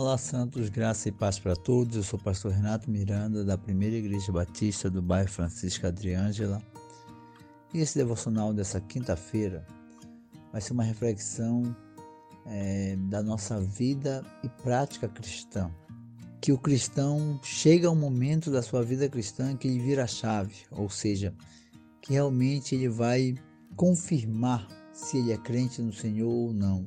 Olá, Santos, graça e paz para todos. Eu sou o pastor Renato Miranda, da Primeira Igreja Batista do bairro Francisca Adriângela. E esse devocional dessa quinta-feira vai ser uma reflexão é, da nossa vida e prática cristã. Que o cristão chega a um momento da sua vida cristã que ele vira a chave, ou seja, que realmente ele vai confirmar se ele é crente no Senhor ou não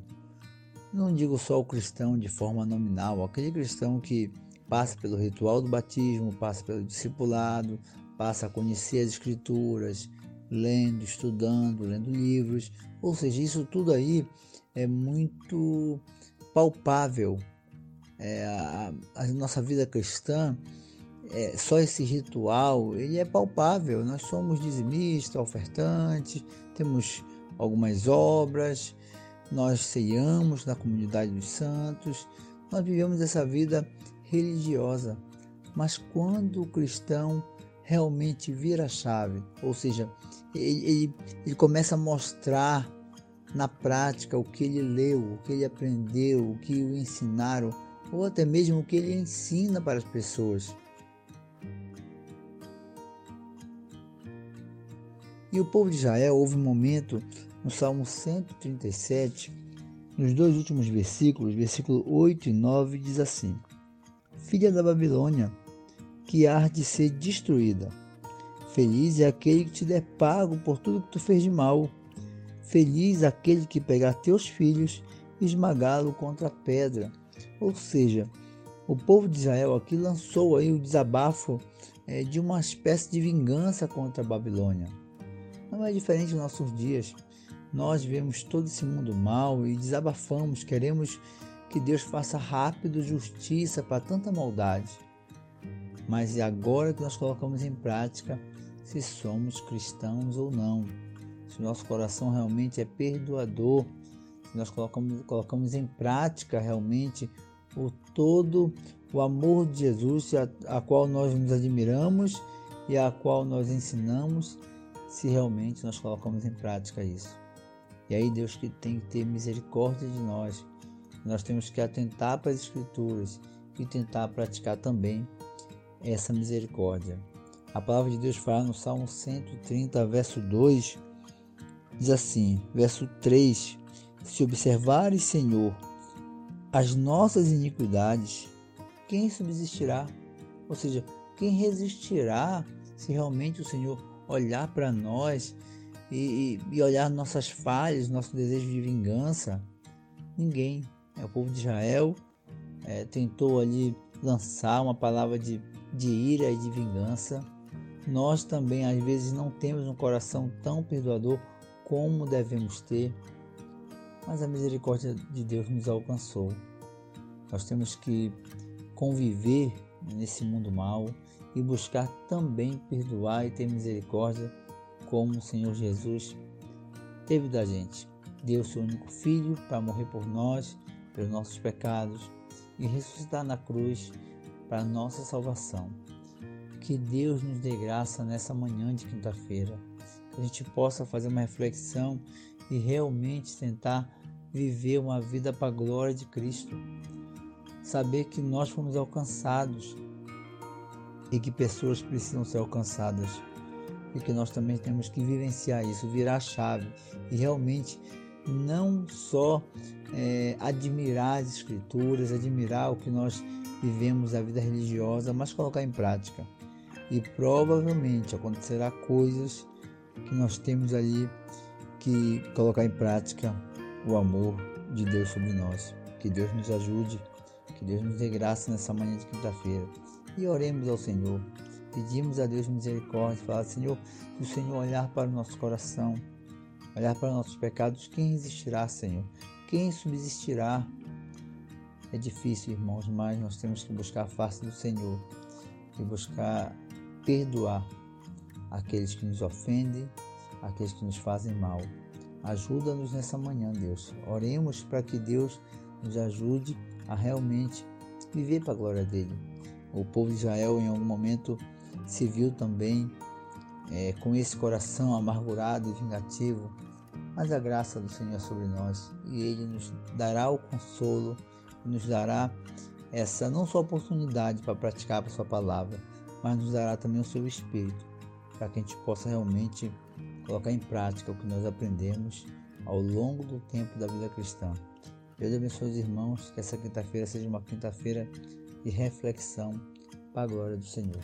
não digo só o cristão de forma nominal, aquele cristão que passa pelo ritual do batismo, passa pelo discipulado, passa a conhecer as escrituras, lendo, estudando, lendo livros, ou seja, isso tudo aí é muito palpável. É, a, a, nossa vida cristã, é, só esse ritual, ele é palpável. Nós somos dizimistas, ofertantes, temos algumas obras, nós ceiamos na comunidade dos santos, nós vivemos essa vida religiosa. Mas quando o cristão realmente vira a chave, ou seja, ele, ele, ele começa a mostrar na prática o que ele leu, o que ele aprendeu, o que o ensinaram, ou até mesmo o que ele ensina para as pessoas. E o povo de Israel houve um momento no Salmo 137, nos dois últimos versículos, versículo 8 e 9, diz assim: Filha da Babilônia, que há de ser destruída. Feliz é aquele que te der pago por tudo que tu fez de mal. Feliz aquele que pegar teus filhos e esmagá-lo contra a pedra. Ou seja, o povo de Israel aqui lançou aí o desabafo é, de uma espécie de vingança contra a Babilônia. Não é diferente nos nossos dias. Nós vemos todo esse mundo mal e desabafamos, queremos que Deus faça rápido justiça para tanta maldade. Mas é agora que nós colocamos em prática se somos cristãos ou não, se nosso coração realmente é perdoador, se nós colocamos, colocamos em prática realmente o todo o amor de Jesus, a, a qual nós nos admiramos e a qual nós ensinamos, se realmente nós colocamos em prática isso. E aí Deus que tem que ter misericórdia de nós. Nós temos que atentar para as escrituras e tentar praticar também essa misericórdia. A palavra de Deus fala no Salmo 130, verso 2, diz assim, verso 3: Se observares, Senhor, as nossas iniquidades, quem subsistirá? Ou seja, quem resistirá se realmente o Senhor olhar para nós e, e olhar nossas falhas, nosso desejo de vingança, ninguém. É, o povo de Israel é, tentou ali lançar uma palavra de, de ira e de vingança. Nós também às vezes não temos um coração tão perdoador como devemos ter, mas a misericórdia de Deus nos alcançou. Nós temos que conviver nesse mundo mal e buscar também perdoar e ter misericórdia como o Senhor Jesus teve da gente. Deu seu único filho para morrer por nós, pelos nossos pecados e ressuscitar na cruz para nossa salvação. Que Deus nos dê graça nessa manhã de quinta-feira, que a gente possa fazer uma reflexão e realmente tentar viver uma vida para a glória de Cristo. Saber que nós fomos alcançados e que pessoas precisam ser alcançadas e que nós também temos que vivenciar isso, virar a chave e realmente não só é, admirar as escrituras, admirar o que nós vivemos a vida religiosa, mas colocar em prática. E provavelmente acontecerá coisas que nós temos ali que colocar em prática o amor de Deus sobre nós. Que Deus nos ajude, que Deus nos dê graça nessa manhã de quinta-feira. E oremos ao Senhor Pedimos a Deus misericórdia, falar, Senhor, se o Senhor olhar para o nosso coração, olhar para nossos pecados, quem resistirá, Senhor? Quem subsistirá? É difícil, irmãos, mas nós temos que buscar a face do Senhor e buscar perdoar aqueles que nos ofendem, aqueles que nos fazem mal. Ajuda-nos nessa manhã, Deus. Oremos para que Deus nos ajude a realmente viver para a glória dele. O povo de Israel, em algum momento, se viu também é, com esse coração amargurado e vingativo, mas a graça do Senhor é sobre nós e Ele nos dará o consolo, nos dará essa não só oportunidade para praticar a sua palavra, mas nos dará também o seu espírito, para que a gente possa realmente colocar em prática o que nós aprendemos ao longo do tempo da vida cristã. Deus abençoe os irmãos, que essa quinta-feira seja uma quinta-feira de reflexão para a glória do Senhor.